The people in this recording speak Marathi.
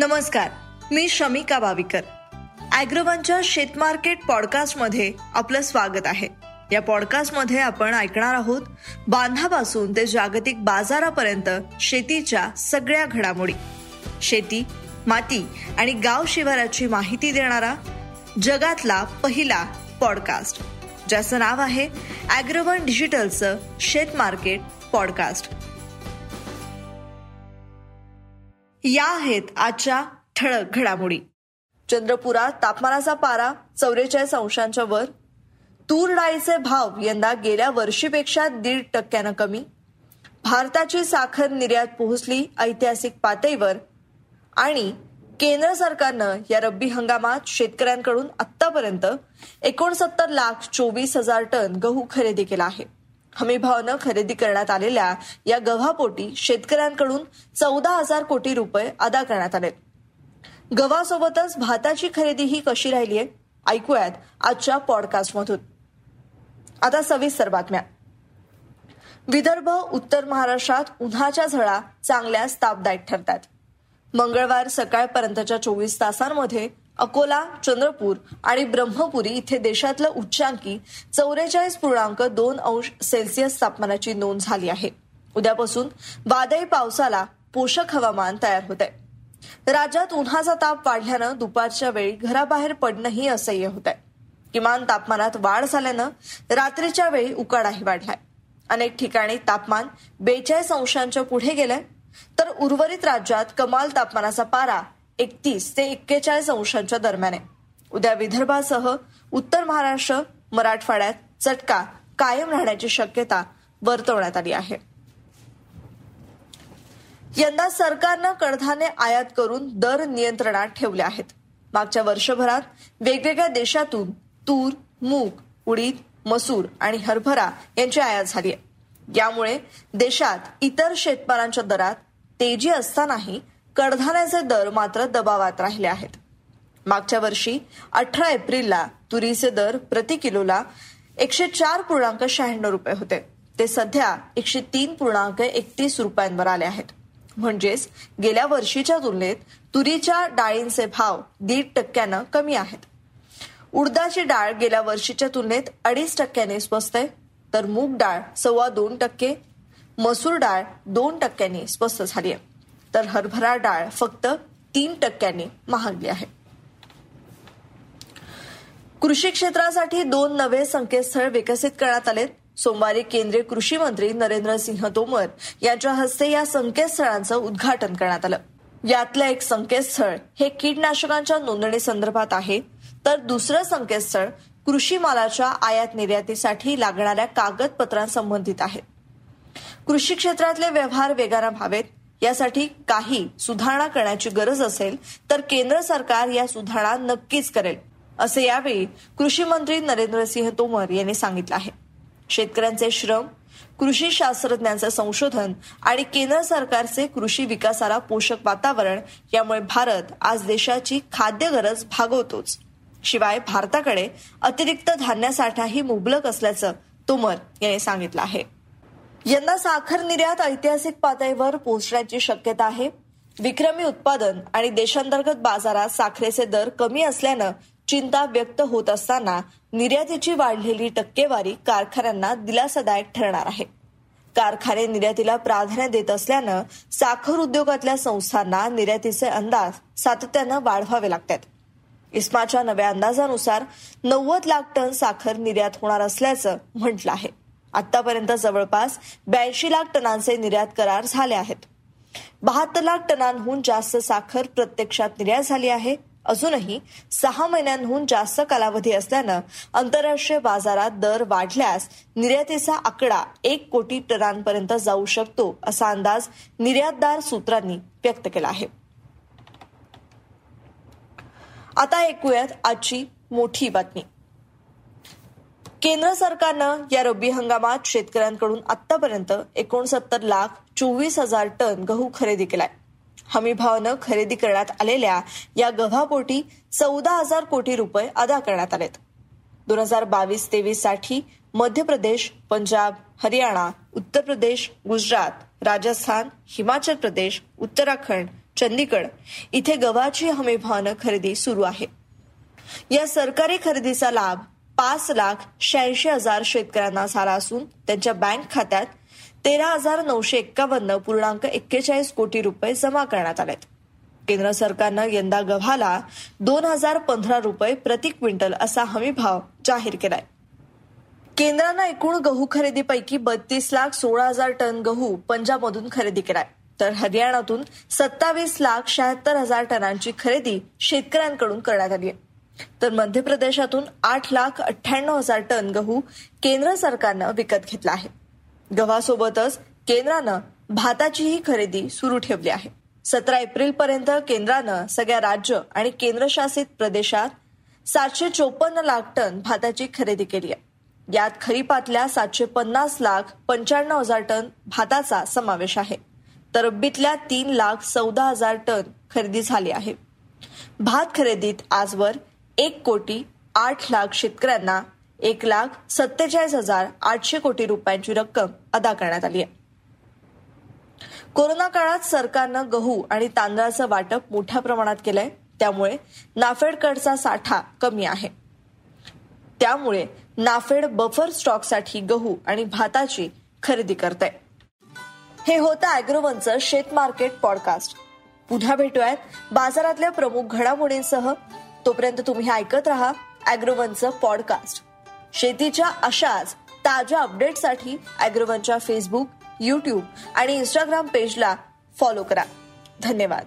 नमस्कार मी शमिका बाविकर. अॅग्रोवनच्या शेतमार्केट पॉडकास्टमध्ये आपलं स्वागत आहे. या पॉडकास्टमध्ये आपण ऐकणार आहोत बांधापासून ते जागतिक बाजारापर्यंत शेतीच्या सगळ्या घडामोडी. शेती माती आणि गाव शिवाराची माहिती देणारा जगातला पहिला पॉडकास्ट ज्याचं नाव आहे अॅग्रोवन डिजिटलचं शेत मार्केट पॉडकास्ट. या आहेत आजच्या ठळक घडामोडी. चंद्रपुरात तापमानाचा पारा चौवेचाळीस अंशांच्या वर. तूर डाळीचे भाव यंदा गेल्या वर्षीपेक्षा दीड टक्क्यानं कमी. भारताची साखर निर्यात पोहोचली ऐतिहासिक पातळीवर. आणि केंद्र सरकारनं या रब्बी हंगामात शेतकऱ्यांकडून आतापर्यंत एकोणसत्तर लाख चोवीस हजार टन गहू खरेदी केला आहे. हमीभावानं खरेदी करण्यात आलेल्या या गव्हापोटी शेतकऱ्यांकडून चौदा हजार कोटी रुपये अदा करण्यात आले. गव्हासोबतच भाताची खरेदी ही कशी राहिली आहे ऐकूयात आजच्या पॉडकास्टमधून. आता सविस्तर बातम्या. विदर्भ उत्तर महाराष्ट्रात उन्हाच्या झळा चांगल्याच तापदायक ठरतात. मंगळवार सकाळपर्यंतच्या चोवीस तासांमध्ये अकोला चंद्रपूर आणि ब्रह्मपुरी इथे देशातलं उच्चांकी चौवेचाळीस पूर्णांक दोन अंश सेल्सिअस तापमानाची नोंद झाली आहे. उद्यापासून वादळी पावसाला पोषक हवामान तयार होत आहे राज्यात उन्हाचा ताप वाढल्यानं दुपारच्या वेळी घराबाहेर पडणंही असह्य होत आहे किमान तापमानात वाढ झाल्यानं रात्रीच्या वेळी उकाडाही वाढलाय. अनेक ठिकाणी तापमान बेचाळीस अंशांच्या पुढे गेलंय तर उर्वरित राज्यात कमाल तापमानाचा पारा एकतीस ते एक्केचाळीस अंशांच्या दरम्यान आहे. उद्या विदर्भासह उत्तर महाराष्ट्र मराठवाड्यात चटका कायम राहण्याची शक्यता वर्तवण्यात आली आहे. यंदा सरकारनं कडधान्य आयात करून दर नियंत्रणात ठेवले आहेत. मागच्या वर्षभरात वेगवेगळ्या देशातून तूर मूग उडीद मसूर आणि हरभरा यांची आयात झाली आहे. यामुळे देशात इतर शेतमालांच्या दरात तेजी असतानाही कडधान्याचे दर मात्र दबावात राहिले आहेत. मागच्या वर्षी अठरा एप्रिलला तुरीचे दर प्रति किलोला एकशे चार पूर्णांक शहाण्णव रुपये होते. ते सध्या एकशे तीन पूर्णांक एकतीस रुपयांवर आले आहेत. म्हणजेच गेल्या वर्षीच्या तुलनेत तुरीच्या डाळींचे भाव दीड टक्क्यानं कमी आहेत. उडदाची डाळ गेल्या वर्षीच्या तुलनेत अडीच टक्क्याने स्वस्त आहे. तर मूग डाळ सव्वा दोन टक्के मसूर डाळ दोन टक्क्यांनी स्वस्त झाली आहे. तर हरभरा डाळ फक्त तीन टक्क्यांनी महागली आहे. कृषी क्षेत्रासाठी दोन नवे संकेतस्थळ विकसित करण्यात आले सोमवारी केंद्रीय कृषी मंत्री नरेंद्र सिंह तोमर यांच्या हस्ते या संकेतस्थळांचं उद्घाटन करण्यात आलं. यातलं एक संकेतस्थळ हे कीटनाशकांच्या नोंदणी संदर्भात आहे. तर दुसरं संकेतस्थळ कृषी मालाच्या आयात निर्यातीसाठी लागणाऱ्या कागदपत्रांसंबंधित आहे. कृषी क्षेत्रातले व्यवहार वेगानं व्हावेत. यासाठी काही सुधारणा करण्याची गरज असेल तर केंद्र सरकार या सुधारणा नक्कीच करेल असे यावेळी कृषी मंत्री नरेंद्र सिंह तोमर यांनी सांगितलं आहे. शेतकऱ्यांचे श्रम कृषी शास्त्रज्ञांचं संशोधन आणि केंद्र सरकारचे कृषी विकासाला पोषक वातावरण यामुळे भारत आज देशाची खाद्य गरज भागवतोच. शिवाय भारताकडे अतिरिक्त धान्यासाठाही मुबलक असल्याचं तोमर यांनी सांगितलं आहे. यंदा साखर निर्यात ऐतिहासिक पातळीवर पोहोचण्याची शक्यता आहे. विक्रमी उत्पादन आणि देशांतर्गत बाजारात साखरेचे दर कमी असल्यानं चिंता व्यक्त होत असताना निर्यातीची वाढलेली टक्केवारी कारखान्यांना दिलासादायक ठरणार आहे. कारखाने निर्यातीला प्राधान्य देत असल्यानं साखर उद्योगातल्या संस्थांना निर्यातीचे अंदाज सातत्यानं वाढवावे लागतात. इस्माच्या नव्या अंदाजानुसार नव्वद लाख टन साखर निर्यात होणार असल्याचं म्हटलं आहे. आतापर्यंत जवळपास ब्याऐंशी लाख टनांचे निर्यात करार झाले आहेत. बहात्तर लाख टनांहून जास्त साखर प्रत्यक्षात निर्यात झाली आहे. अजूनही सहा महिन्यांहून जास्त कालावधी असल्यानं आंतरराष्ट्रीय बाजारात दर वाढल्यास निर्यातीचा आकडा एक कोटी टनांपर्यंत जाऊ शकतो असा अंदाज निर्यातदार सूत्रांनी व्यक्त केला आहे. आता ऐकूयात आजची मोठी बातमी. केंद्र सरकारनं या रब्बी हंगामात शेतकऱ्यांकडून आतापर्यंत एकोणसत्तर लाख चोवीस हजार टन गहू खरेदी केलाय. हमीभावानं खरेदी करण्यात आलेल्या या गव्हापोटी चौदा हजार कोटी रुपये अदा करण्यात आलेत. दोन हजार बावीस तेवीससाठी मध्य प्रदेश पंजाब हरियाणा उत्तर प्रदेश गुजरात राजस्थान हिमाचल प्रदेश उत्तराखंड चंदीगड इथे गव्हाची हमीभावानं खरेदी सुरू आहे. या सरकारी खरेदीचा लाभ पाच लाख शहाऐंशी हजार शेतकऱ्यांना झाला असून त्यांच्या बँक खात्यात तेरा हजार नऊशे एक्कावन्न पूर्णांक एक्केचाळीस कोटी रुपये जमा करण्यात आलेत. केंद्र सरकारनं यंदा गव्हाला दोन हजार पंधरा रुपये प्रति क्विंटल असा हमीभाव जाहीर केलाय. केंद्रानं एकूण गहू खरेदीपैकी बत्तीस लाख सोळा हजार टन गहू पंजाबमधून खरेदी केलाय. तर हरियाणातून सत्तावीस लाख शहात्तर हजार टनांची खरेदी शेतकऱ्यांकडून करण्यात आली आहे. तर मध्य प्रदेशातून आठ लाख अठ्ठ्याण्णव हजार टन गहू केंद्र सरकारनं विकत घेतला आहे. गव्हासोबतच केंद्रानं भाताचीही खरेदी सुरू ठेवली आहे. सतरा एप्रिल पर्यंत केंद्रानं सगळ्या राज्य आणि केंद्रशासित प्रदेशात सातशे चोपन्न लाख टन भाताची खरेदी केली आहे. यात खरीपातल्या सातशे पन्नास लाख पंच्याण्णव हजार टन भाताचा समावेश आहे. तर रब्बीतल्या तीन लाख चौदा हजार टन खरेदी झाली आहे. भात खरेदीत आजवर एक कोटी आठ लाख शेतकऱ्यांना एक लाख सत्तेचाळीस हजार आठशे कोटी रुपयांची रक्कम अदा करण्यात आली आहे. कोरोना काळात सरकारनं गहू आणि तांदळाचं वाटप मोठ्या प्रमाणात केलंय. त्यामुळे नाफेडकडचा साठा कमी आहे. त्यामुळे नाफेड बफर स्टॉकसाठी गहू आणि भाताची खरेदी करते हे होतं अॅग्रोवनचं शेत मार्केट पॉडकास्ट. पुन्हा भेटूयात बाजारातल्या प्रमुख घडामोडींसह तोपर्यंत तुम्ही ऐकत राहा अॅग्रोवनचं पॉडकास्ट. शेतीच्या अशाच ताज्या अपडेटसाठी अॅग्रोवनच्या फेसबुक युट्यूब आणि इंस्टाग्राम पेजला फॉलो करा. धन्यवाद.